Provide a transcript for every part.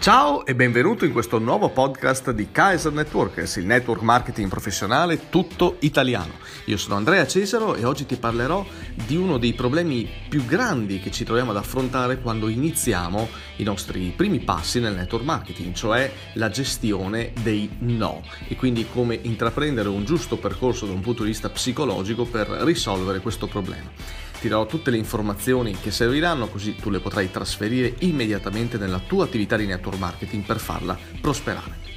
Ciao e benvenuto in questo nuovo podcast di Kaiser Networkers, il network marketing professionale tutto italiano. Io sono Andrea Cesaro e oggi ti parlerò di uno dei problemi più grandi che ci troviamo ad affrontare quando iniziamo i nostri primi passi nel network marketing, cioè la gestione dei no e quindi come intraprendere un giusto percorso da un punto di vista psicologico per risolvere questo problema. Ti darò tutte le informazioni che serviranno così tu le potrai trasferire immediatamente nella tua attività di network marketing per farla prosperare.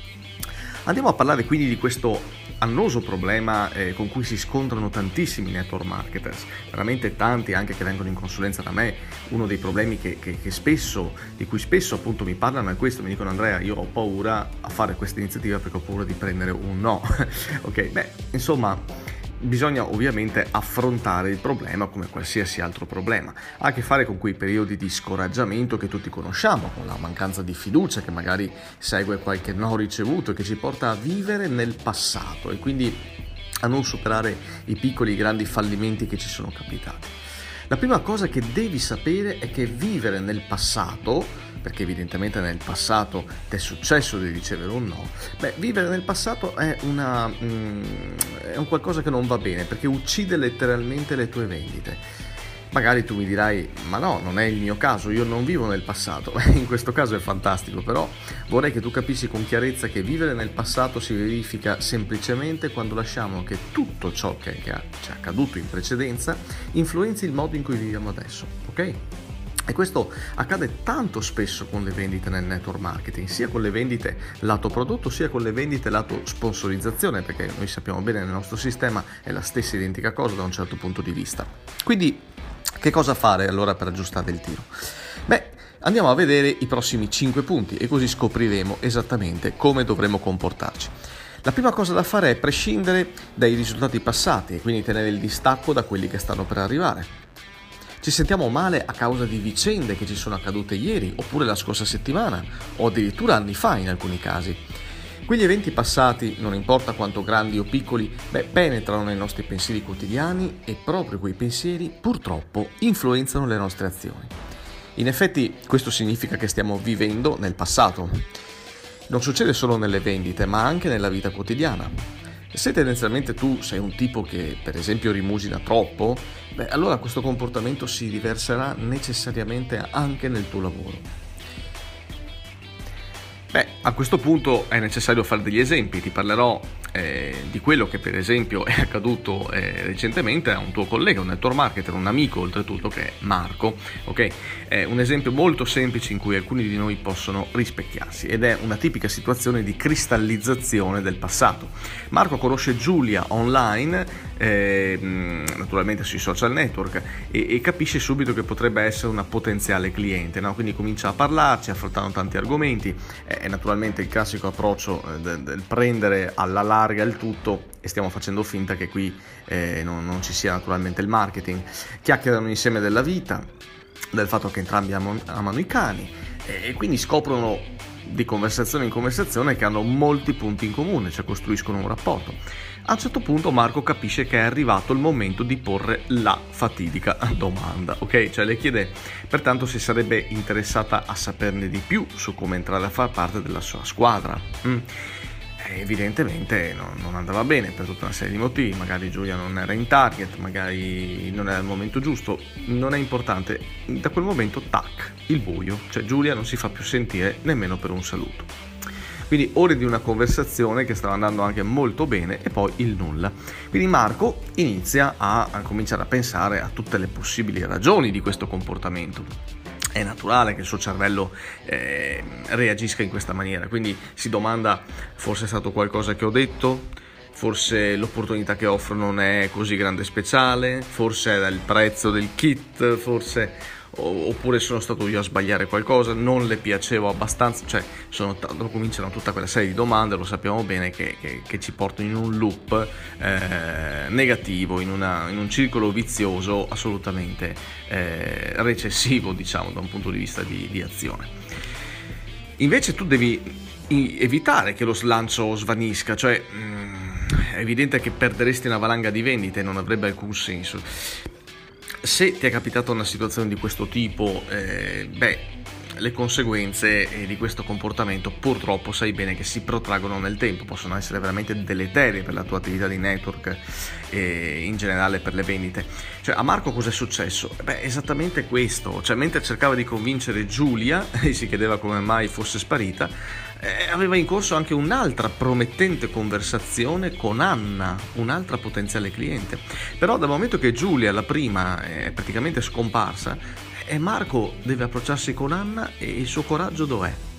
Andiamo a parlare quindi di questo annoso problema eh, con cui si scontrano tantissimi network marketers, veramente tanti anche che vengono in consulenza da me, uno dei problemi che, che, che spesso, di cui spesso appunto mi parlano è questo, mi dicono Andrea io ho paura a fare questa iniziativa perché ho paura di prendere un no, ok, beh insomma bisogna ovviamente affrontare il problema come qualsiasi altro problema. Ha a che fare con quei periodi di scoraggiamento che tutti conosciamo, con la mancanza di fiducia che magari segue qualche no ricevuto e che ci porta a vivere nel passato e quindi a non superare i piccoli e grandi fallimenti che ci sono capitati. La prima cosa che devi sapere è che vivere nel passato perché evidentemente nel passato ti è successo di ricevere un no, beh, vivere nel passato è, una, mm, è un qualcosa che non va bene perché uccide letteralmente le tue vendite. Magari tu mi dirai, ma no, non è il mio caso, io non vivo nel passato. In questo caso è fantastico, però vorrei che tu capissi con chiarezza che vivere nel passato si verifica semplicemente quando lasciamo che tutto ciò che ci è accaduto in precedenza influenzi il modo in cui viviamo adesso, ok? E questo accade tanto spesso con le vendite nel network marketing, sia con le vendite lato prodotto, sia con le vendite lato sponsorizzazione, perché noi sappiamo bene nel nostro sistema è la stessa identica cosa da un certo punto di vista. Quindi, che cosa fare allora per aggiustare il tiro? Beh, andiamo a vedere i prossimi 5 punti e così scopriremo esattamente come dovremo comportarci. La prima cosa da fare è prescindere dai risultati passati e quindi tenere il distacco da quelli che stanno per arrivare. Ci sentiamo male a causa di vicende che ci sono accadute ieri oppure la scorsa settimana o addirittura anni fa in alcuni casi. Quegli eventi passati, non importa quanto grandi o piccoli, beh, penetrano nei nostri pensieri quotidiani e proprio quei pensieri purtroppo influenzano le nostre azioni. In effetti questo significa che stiamo vivendo nel passato. Non succede solo nelle vendite, ma anche nella vita quotidiana. Se tendenzialmente tu sei un tipo che per esempio rimusina troppo, beh, allora questo comportamento si riverserà necessariamente anche nel tuo lavoro. Beh, a questo punto è necessario fare degli esempi, ti parlerò eh, di quello che per esempio è accaduto eh, recentemente a un tuo collega, un network marketer, un amico oltretutto che è Marco, ok? È un esempio molto semplice in cui alcuni di noi possono rispecchiarsi ed è una tipica situazione di cristallizzazione del passato. Marco conosce Giulia online, eh, naturalmente sui social network, e, e, capisce subito che potrebbe essere una potenziale cliente, no? quindi comincia a parlarci, affrontando tanti argomenti, è naturalmente il classico approccio eh, del, del prendere alla larga il tutto e stiamo facendo finta che qui eh, non, non, ci sia naturalmente il marketing. Chiacchierano insieme della vita, del fatto che entrambi amano i cani e quindi scoprono di conversazione in conversazione che hanno molti punti in comune, cioè costruiscono un rapporto. A un certo punto Marco capisce che è arrivato il momento di porre la fatidica domanda, ok? Cioè le chiede pertanto se sarebbe interessata a saperne di più su come entrare a far parte della sua squadra. Mm evidentemente non, non, andava bene per tutta una serie di motivi, magari Giulia non era in target, magari non era il momento giusto, non è importante, da quel momento tac, il buio, cioè Giulia non si fa più sentire nemmeno per un saluto. Quindi ore di una conversazione che stava andando anche molto bene e poi il nulla. Quindi Marco inizia a, a cominciare a pensare a tutte le possibili ragioni di questo comportamento è naturale che il suo cervello eh, reagisca in questa maniera, quindi si domanda forse è stato qualcosa che ho detto, forse l'opportunità che offro non è così grande e speciale, forse è il prezzo del kit, forse oppure sono stato io a sbagliare qualcosa, non le piacevo abbastanza, cioè sono, cominciano tutta quella serie di domande, lo sappiamo bene, che, che, che ci portano in un loop eh, negativo, in, una, in, un circolo vizioso assolutamente eh, recessivo, diciamo, da un punto di vista di, di azione. Invece tu devi evitare che lo slancio svanisca, cioè mm, è evidente che perderesti una valanga di vendite non avrebbe alcun senso se ti è capitata una situazione di questo tipo, eh, beh, le conseguenze di questo comportamento purtroppo sai bene che si protraggono nel tempo, possono essere veramente deleterie per la tua attività di network e in generale per le vendite. Cioè a Marco cos'è successo? Beh, esattamente questo, cioè mentre cercava di convincere Giulia e si chiedeva come mai fosse sparita, eh, aveva in corso anche un'altra promettente conversazione con Anna, un'altra potenziale cliente. Però dal momento che Giulia, la prima, è praticamente scomparsa, e Marco deve approcciarsi con Anna e il suo coraggio dov'è?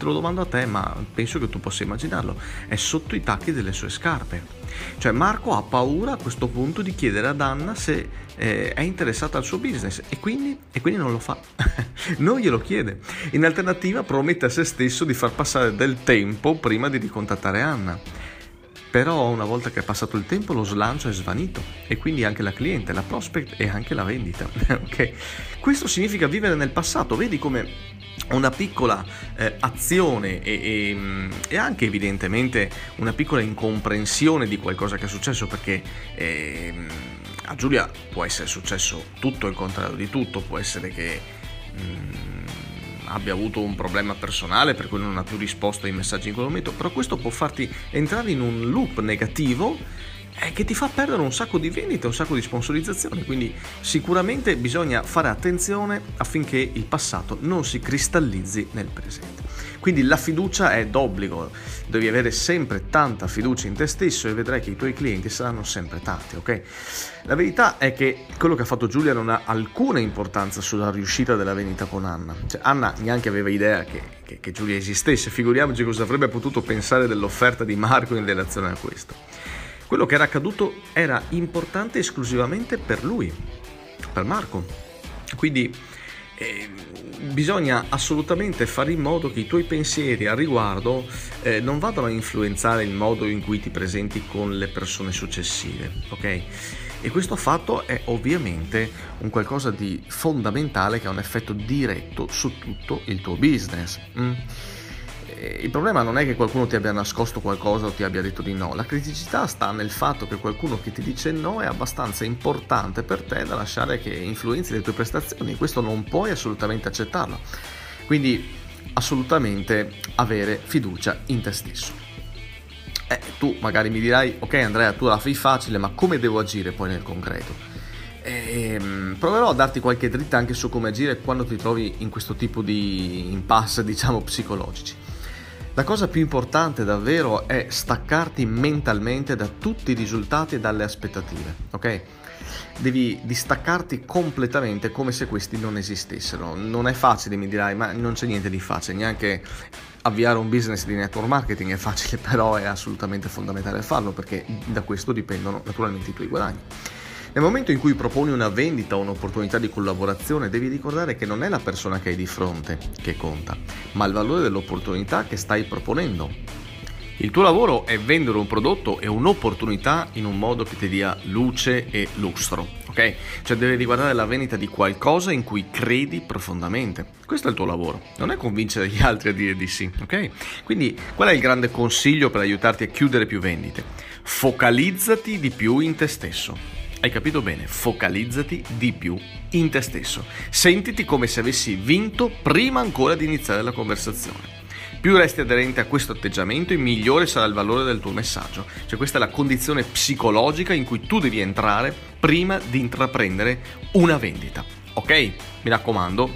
Te lo domando a te, ma penso che tu possa immaginarlo. È sotto i tacchi delle sue scarpe. Cioè Marco ha paura a questo punto di chiedere ad Anna se eh, è interessata al suo business e quindi, e quindi non lo fa. non glielo chiede. In alternativa promette a se stesso di far passare del tempo prima di ricontattare Anna. Però una volta che è passato il tempo lo slancio è svanito e quindi anche la cliente, la prospect e anche la vendita. okay? Questo significa vivere nel passato, vedi come una piccola eh, azione e, e, e, anche evidentemente una piccola incomprensione di qualcosa che è successo perché eh, a Giulia può essere successo tutto il contrario di tutto, può essere che... Mm, abbia avuto un problema personale per cui non ha più risposto ai messaggi in quel momento, però questo può farti entrare in un loop negativo eh, che ti fa perdere un sacco di vendite, un sacco di sponsorizzazioni, quindi sicuramente bisogna fare attenzione affinché il passato non si cristallizzi nel presente. Quindi la fiducia è d'obbligo, devi avere sempre tanta fiducia in te stesso e vedrai che i tuoi clienti saranno sempre tanti, ok? La verità è che quello che ha fatto Giulia non ha alcuna importanza sulla riuscita della vendita con Anna. Cioè, Anna neanche aveva idea che, che, che Giulia esistesse, figuriamoci cosa avrebbe potuto pensare dell'offerta di Marco in relazione a questo. Quello che era accaduto era importante esclusivamente per lui, per Marco. Quindi eh, bisogna assolutamente fare in modo che i tuoi pensieri al riguardo eh, non vadano a influenzare il modo in cui ti presenti con le persone successive, ok? E questo fatto è ovviamente un qualcosa di fondamentale che ha un effetto diretto su tutto il tuo business. Mm? Il problema non è che qualcuno ti abbia nascosto qualcosa o ti abbia detto di no, la criticità sta nel fatto che qualcuno che ti dice no è abbastanza importante per te da lasciare che influenzi le tue prestazioni, questo non puoi assolutamente accettarlo. Quindi assolutamente avere fiducia in te stesso. Eh, tu magari mi dirai, ok Andrea, tu la fai facile, ma come devo agire poi nel concreto? Ehm, proverò a darti qualche dritta anche su come agire quando ti trovi in questo tipo di impasse, diciamo, psicologici. La cosa più importante davvero è staccarti mentalmente da tutti i risultati e dalle aspettative, ok? Devi distaccarti completamente come se questi non esistessero. Non è facile, mi dirai, ma non c'è niente di facile, neanche avviare un business di network marketing è facile, però è assolutamente fondamentale farlo perché da questo dipendono naturalmente i tuoi guadagni. Nel momento in cui proponi una vendita o un'opportunità di collaborazione, devi ricordare che non è la persona che hai di fronte che conta, ma il valore dell'opportunità che stai proponendo. Il tuo lavoro è vendere un prodotto e un'opportunità in un modo che ti dia luce e lustro, ok? Cioè deve riguardare la vendita di qualcosa in cui credi profondamente. Questo è il tuo lavoro, non è convincere gli altri a dire di sì, ok? Quindi qual è il grande consiglio per aiutarti a chiudere più vendite? Focalizzati di più in te stesso. Hai capito bene, focalizzati di più in te stesso. Sentiti come se avessi vinto prima ancora di iniziare la conversazione. Più resti aderente a questo atteggiamento, migliore sarà il valore del tuo messaggio. Cioè questa è la condizione psicologica in cui tu devi entrare prima di intraprendere una vendita. Ok? Mi raccomando,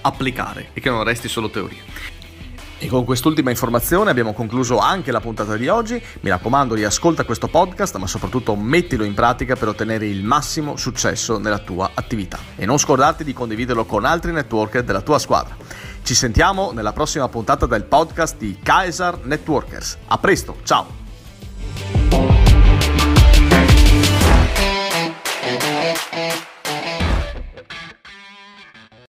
applicare e che non resti solo teoria. E con quest'ultima informazione abbiamo concluso anche la puntata di oggi. Mi raccomando, riascolta questo podcast, ma soprattutto mettilo in pratica per ottenere il massimo successo nella tua attività. E non scordarti di condividerlo con altri networker della tua squadra. Ci sentiamo nella prossima puntata del podcast di Kaiser Networkers. A presto, ciao!